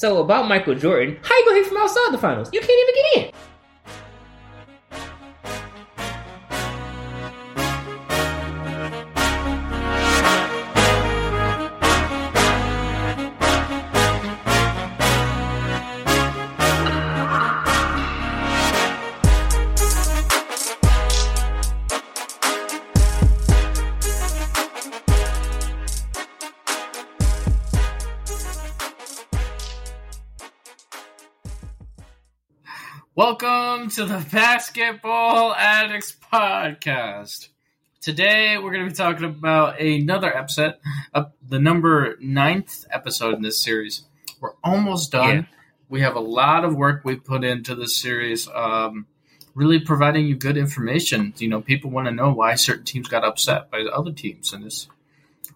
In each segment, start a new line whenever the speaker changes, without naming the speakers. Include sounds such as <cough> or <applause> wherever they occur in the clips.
So about Michael Jordan, how you gonna hit from outside the finals? You can't even get in.
Welcome to the Basketball Addicts Podcast. Today we're going to be talking about another episode, uh, the number ninth episode in this series. We're almost done.
Yeah.
We have a lot of work we put into this series, um, really providing you good information. You know, people want to know why certain teams got upset by other teams, and it's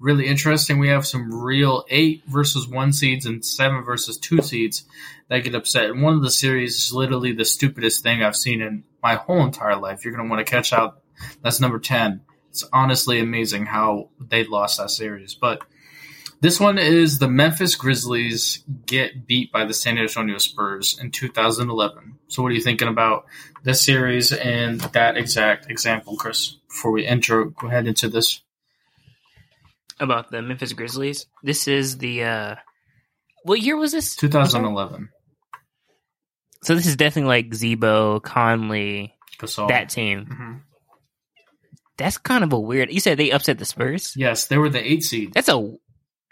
really interesting. We have some real eight versus one seeds and seven versus two seeds that get upset. And one of the series is literally the stupidest thing I've seen in my whole entire life. You're going to want to catch out. That's number 10. It's honestly amazing how they lost that series. But this one is the Memphis Grizzlies get beat by the San Antonio Spurs in 2011. So, what are you thinking about this series and that exact example, Chris? Before we enter, go ahead into this.
About the Memphis Grizzlies. This is the uh what year was this?
2011.
So this is definitely like Z-Bo, Conley,
Gasol.
that team.
Mhm.
That's kind of a weird. You said they upset the Spurs.
Yes, they were the eight seed.
That's a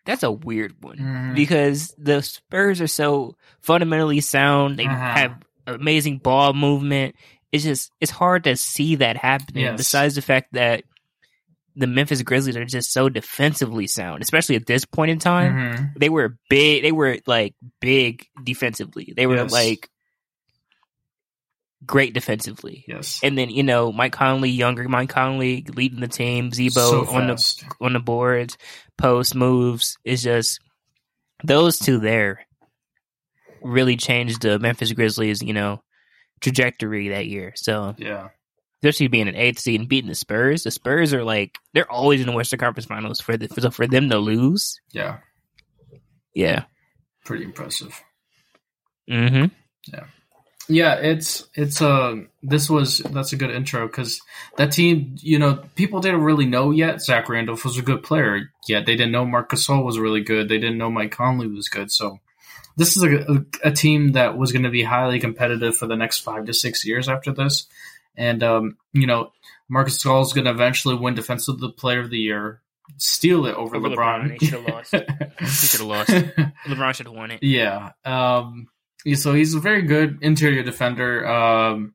that's a weird one
Mhm.
because the Spurs are so fundamentally sound. They
Uh-huh.
have amazing ball movement. It's just it's hard to see that happening.
Yes.
Besides the fact that the Memphis Grizzlies are just so defensively sound, especially at this point in time.
Mhm.
They were big. They were like big defensively. They were
Yes.
like great defensively.
Yes.
And then you know Mike Conley, younger Mike Conley, leading the team. Z-Bo
so
on the on the boards, post moves. It's just those two there really changed the Memphis Grizzlies, you know, trajectory that year. So
Yeah.
Especially being an eighth seed and beating the Spurs, the Spurs are like they're always in the Western Conference Finals for the, for, for them to lose.
Yeah.
Yeah.
Pretty impressive.
Mm-hmm.
Yeah, Yeah, it's it's uh this was that's a good intro because that team, you know, people didn't really know yet. Zach Randolph was a good player yet. They didn't know Marc Gasol was really good. They didn't know Mike Conley was good. So this is a, a, a team that was going to be highly competitive for the next five to six years after this. And um, you know, Marc Gasol is going to eventually win Defensive Player of the Year, steal it over,
Over
LeBron.
LeBron. He should've lost. <laughs> He should have lost. <laughs> LeBron should have won it.
Yeah. Um, so he's a very good interior defender. Um,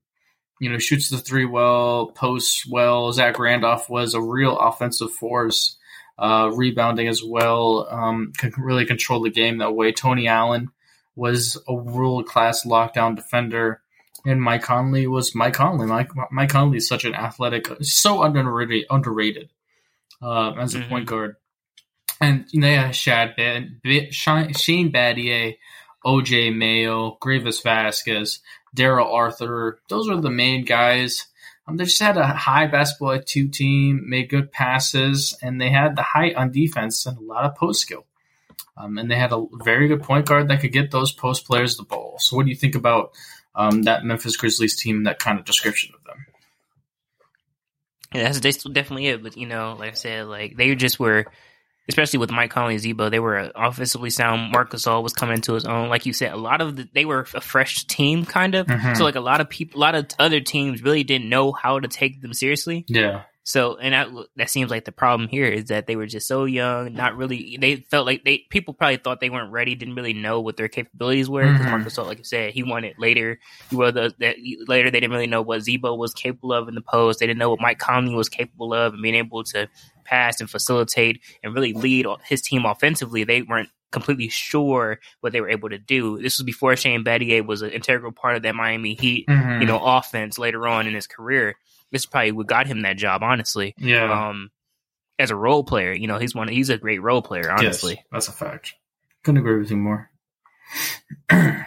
you know, shoots the three well, posts well. Zach Randolph was a real offensive force, uh, rebounding as well. Um, can really control the game that way. Tony Allen was a world class lockdown defender. And Mike Conley was Mike Conley. Mike, Mike Conley is such an athletic, so underrated, underrated uh, as a
Mhm.
point guard. And you know, yeah, Shad, Bad, Shane Shane Battier, OJ Mayo, Greivis Vasquez, Darrell Arthur. Those are the main guys. Um, they just had a high basketball at two team, made good passes, and they had the height on defense and a lot of post skill. Um, and they had a very good point guard that could get those post players the ball. So, what do you think about um, that Memphis Grizzlies team? That kind of description of them.
Yeah, that's that's definitely it. But you know, like I said, like they just were, especially with Mike Conley and Z-Bo, they were offensively sound. Marc Gasol was coming into his own. Like you said, a lot of the, they were a fresh team, kind of.
Mhm.
So like a lot of people, a lot of other teams really didn't know how to take them seriously.
Yeah,
So, and that that seems like the problem here is that they were just so young, not really. They felt like they people probably thought they weren't ready, didn't really know what their capabilities were. Because
Mhm.
Marcus like you said, he won it later. Well, the, that later they didn't really know what Z-Bo was capable of in the post. They didn't know what Mike Conley was capable of, and being able to pass and facilitate and really lead his team offensively. They weren't completely sure what they were able to do. This was before Shane Battier was an integral part of that Miami Heat,
Mhm.
you know, offense later on in his career. This is probably what got him that job, honestly.
Yeah.
Um, as a role player, you know, he's one. He's a great role player, honestly.
Yes, that's a fact. Couldn't agree with you more. <clears throat>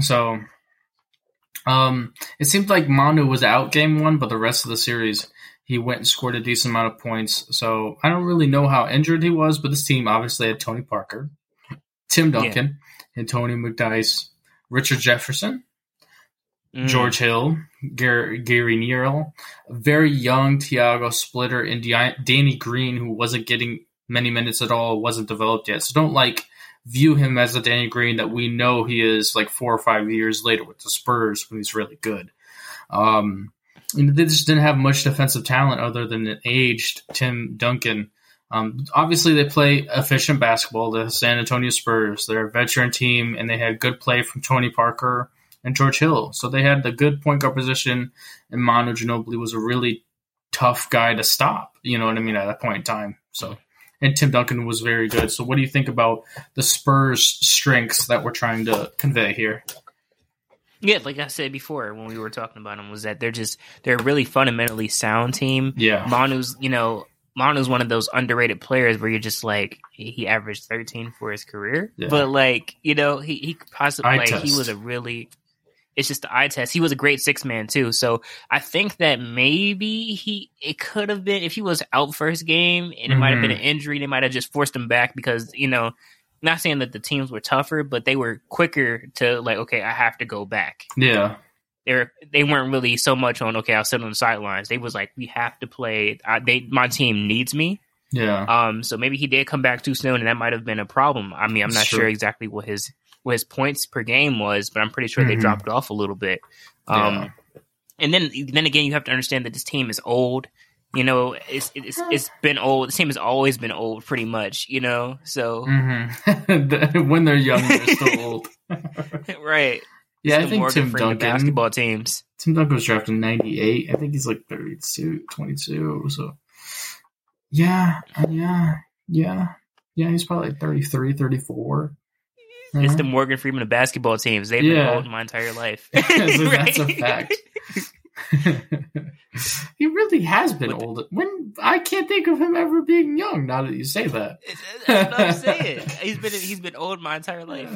so, um, it seemed like Manu was out game one, but the rest of the series he went and scored a decent amount of points. So I don't really know how injured he was, but this team obviously had Tony Parker, Tim Duncan, and Tony McDyess, Richard Jefferson,
Mm.
George Hill, Gary, Neal, very young Tiago Splitter, and Danny Green, who wasn't getting many minutes at all, wasn't developed yet. So don't like view him as the Danny Green that we know he is like four or five years later with the Spurs when he's really good. Um, they just didn't have much defensive talent other than an aged Tim Duncan. Um, obviously, they play efficient basketball. The San Antonio Spurs, they're a veteran team, and they had good play from Tony Parker and George Hill. So they had the good point guard position, and Manu Ginobili was a really tough guy to stop. You know what I mean at that point in time. So, and Tim Duncan was very good. So, what do you think about the Spurs' strengths that we're trying to convey here?
Yeah, like I said before when we were talking about them, was that they're just they're a really fundamentally sound team.
Yeah.
Manu's, you know, Manu's one of those underrated players where you're just like he, averaged 13 for his career,
Yeah.
but like you know he he could possibly like he was a really it's just the eye test. He was a great six man too, so I think that maybe he it could have been if he was out first game and it might have been
Mhm.
an injury, they might have just forced him back because you know. Not saying that the teams were tougher, but they were quicker to like, okay, I have to go back
Yeah.
they were they weren't really so much on okay I'll sit on the sidelines. They was like we have to play. I, they my team needs me.
Yeah.
Um, so maybe he did come back too soon, and that might have been a problem. I mean, I'm not
That's
sure exactly what his what his points per game was, but I'm pretty sure they
Mhm.
dropped off a little bit. Um,
Yeah.
and then then again, you have to understand that this team is old. You know, it's it's it's been old. The team has always been old, pretty much. You know, so <laughs>
hmm when they're young, they're still <laughs> old.
right.
Yeah, I think
more
Tim
good
Duncan.
basketball teams.
Tim Duncan was drafted in 98. I think he's like 32, 22. So, yeah, uh, yeah, yeah. Yeah, he's probably like 33, 34.
It's
Uh-huh.
the Morgan Freeman of basketball teams. They've
Yeah.
been old my entire life. <laughs> <laughs>
That's a fact. <laughs> he really has been old. When I can't think of him ever being young. Now that you say that,
I'm saying. He's been he's been old my entire life.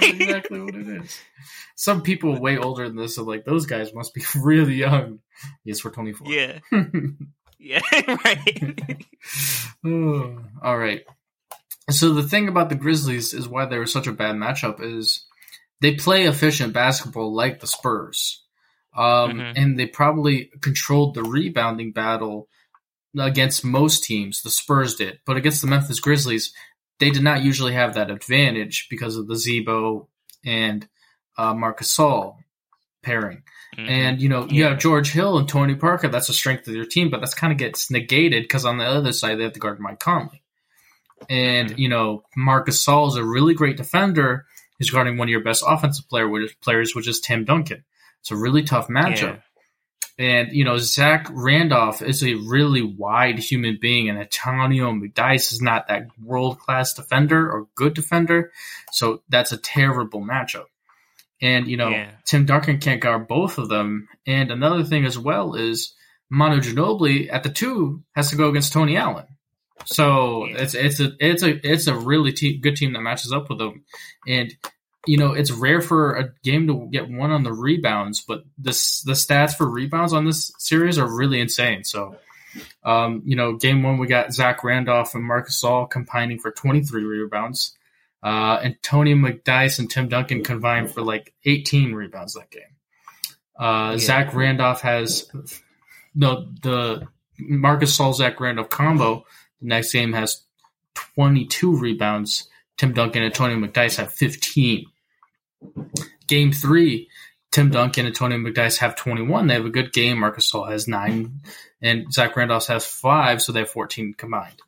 That's exactly what it is. Some people way older than this are like, those guys must be <laughs> really young. Yes, we're 24.
Yeah, <laughs> yeah, <laughs> right.
Oh, <sighs> all right. So the thing about the Grizzlies is why they were such a bad matchup is they play efficient basketball like the Spurs, um,
Mhm.
and they probably controlled the rebounding battle against most teams. The Spurs did, but against the Memphis Grizzlies, they did not usually have that advantage because of the Z-Bo and uh, Marc Gasol pairing.
Mhm.
And you know, you have George Hill and Tony Parker. That's a strength of their team, but that's kind of gets negated because on the other side they have to guard Mike Conley. And
Mhm.
you know, Marc Gasol is a really great defender. He's guarding one of your best offensive player which, players, which is Tim Duncan. It's a really tough matchup. And you know, Zach Randolph is a really wide human being, and Antonio McDyess is not that world class defender or good defender. So that's a terrible matchup. And, you know,
Yeah.
Tim Duncan can't guard both of them. And another thing as well is Manu Ginobili at the two has to go against Tony Allen. So
Yeah.
it's it's a it's a it's a really te- good team that matches up with them, and you know it's rare for a game to get one on the rebounds, but this the stats for rebounds on this series are really insane. So, um, you know, game one we got Zach Randolph and Marc Gasol combining for 23 rebounds, uh, and Tony McDyess and Tim Duncan combined for like 18 rebounds that game. Uh,
Yeah.
Zach Randolph has no the Marc Gasol Zach Randolph combo. The next game has 22 rebounds. Tim Duncan and Tony McDyess have 15. Game three, Tim Duncan and Tony McDyess have 21. They have a good game. Marc Gasol has nine, and Zach Randolph has five, so they have 14 combined.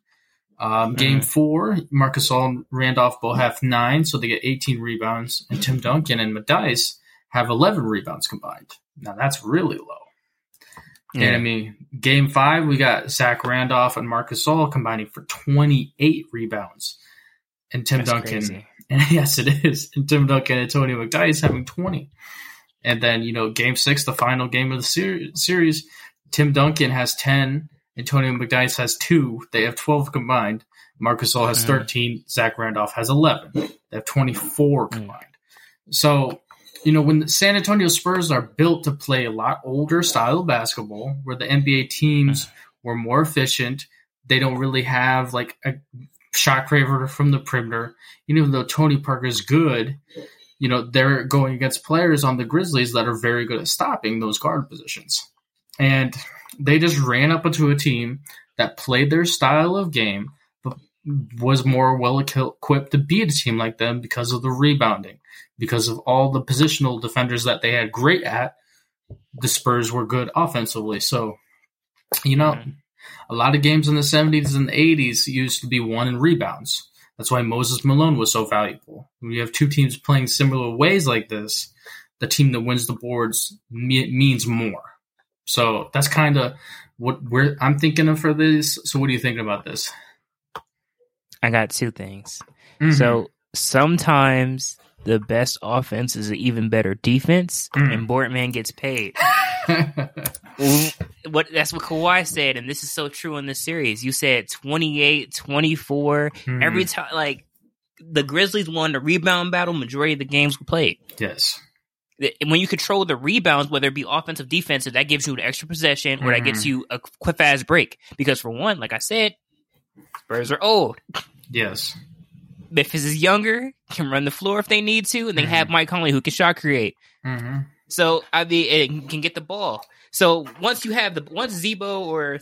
Um, game four, Marc Gasol and Randolph both have nine, so they get 18 rebounds, and Tim Duncan and McDyess have 11 rebounds combined. Now that's really low. And I mean, game five, we got Zach Randolph and Marcus Saul combining for 28 rebounds. And Tim
That's
Duncan,
crazy.
and <laughs> yes, it is. And Tim Duncan and Tony McDyess having 20. And then, you know, game six, the final game of the ser- series, Tim Duncan has 10 and Tony McDyess has two. They have 12 combined. Marc Gasol has
Mhm.
13. Zach Randolph has 11. They have 24
Mm.
combined. So, you know, when the San Antonio Spurs are built to play a lot older style of basketball, where the NBA teams were more efficient, they don't really have like a shot creator from the perimeter. Even though Tony Parker is good, you know, they're going against players on the Grizzlies that are very good at stopping those guard positions. And they just ran up into a team that played their style of game, but was more well equipped to beat a team like them because of the rebounding, because of all the positional defenders that they had great at. The Spurs were good offensively. So, you know,
Mhm.
A lot of games in the 70s and 80s used to be won in rebounds. That's why Moses Malone was so valuable. When you have two teams playing similar ways like this, the team that wins the boards me- means more. So that's kind of what we're I'm thinking of for this. So what are you thinking about this?
I got two things.
Mhm.
So sometimes the best offense is an even better defense,
Mm.
and Boardman gets paid. <laughs> <laughs> what that's what Kawhi said, and this is so true in this series. You said 28, 24.
Mhm.
Every time, like the Grizzlies won the rebound battle, majority of the games were played.
yes,
When you control the rebounds, whether it be offensive, defensive, that gives you the extra possession, or that gets
Mhm.
you a quick fast break. Because for one, like I said, Spurs are old.
yes,
Memphis is younger, can run the floor if they need to, and they
Mhm.
have Mike Conley who can shot create.
hmm
So I mean, it can get the ball. So once you have the once Z-Bo or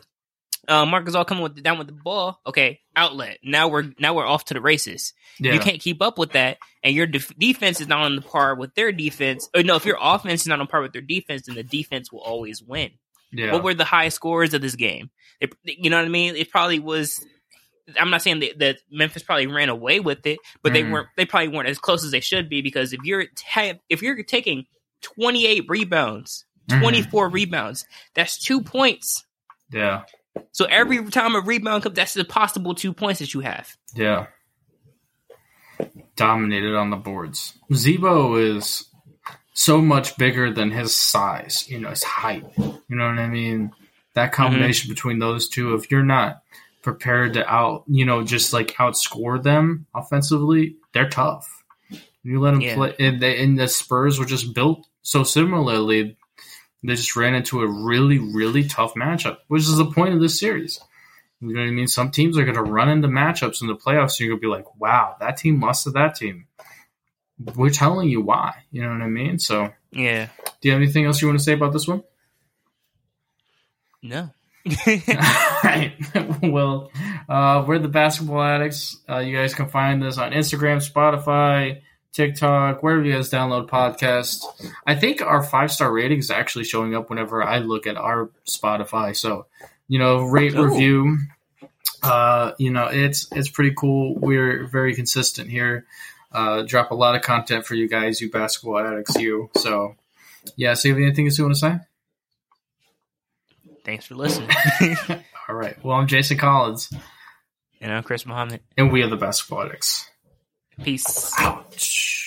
uh, Marc Gasol coming with down with the ball, okay, outlet. Now we're now we're off to the races.
yeah,
You can't keep up with that, and your def- defense is not on the par with their defense. Or no, if your offense is not on par with their defense, then the defense will always win.
yeah,
What were the high scores of this game? It, you know what I mean? It probably was. I'm not saying that, that Memphis probably ran away with it, but they
Mhm.
weren't. They probably weren't as close as they should be because if you're ta- if you're taking 28 rebounds,
Mhm.
24 rebounds, that's two points.
yeah,
So every time a rebound comes, that's the possible two points that you have.
yeah. Dominated on the boards. Z-Bo is so much bigger than his size. You know, his height. You know what I mean? That combination between those two, if you're not prepared to out, you know, just like outscore them offensively, they're tough. You let them
Yeah.
play, and, they, and the Spurs were just built so similarly. They just ran into a really, really tough matchup, which is the point of this series. You know what I mean? Some teams are going to run into matchups in the playoffs, and you're going to be like, "Wow, that team lost to that team." We're telling you why. You know what I mean? So,
Yeah.
do you have anything else you want to say about this one?
No. <laughs>
right. <laughs> well, uh, we're the Basketball Addicts. Uh, you guys can find us on Instagram, Spotify, TikTok, wherever you guys download podcasts. I think our five star rating is actually showing up whenever I look at our Spotify. So, you know, rate,
Ooh.
review. Uh, you know, it's it's pretty cool. We're very consistent here. Uh, drop a lot of content for you guys, you basketball addicts, you. So, yeah. So, you have anything else you want to say?
Thanks for listening. <laughs>
All right. Well, I'm Jason Collins.
and I'm Chris Muhammad.
and we are the basketball addicts.
Peace.
Ouch.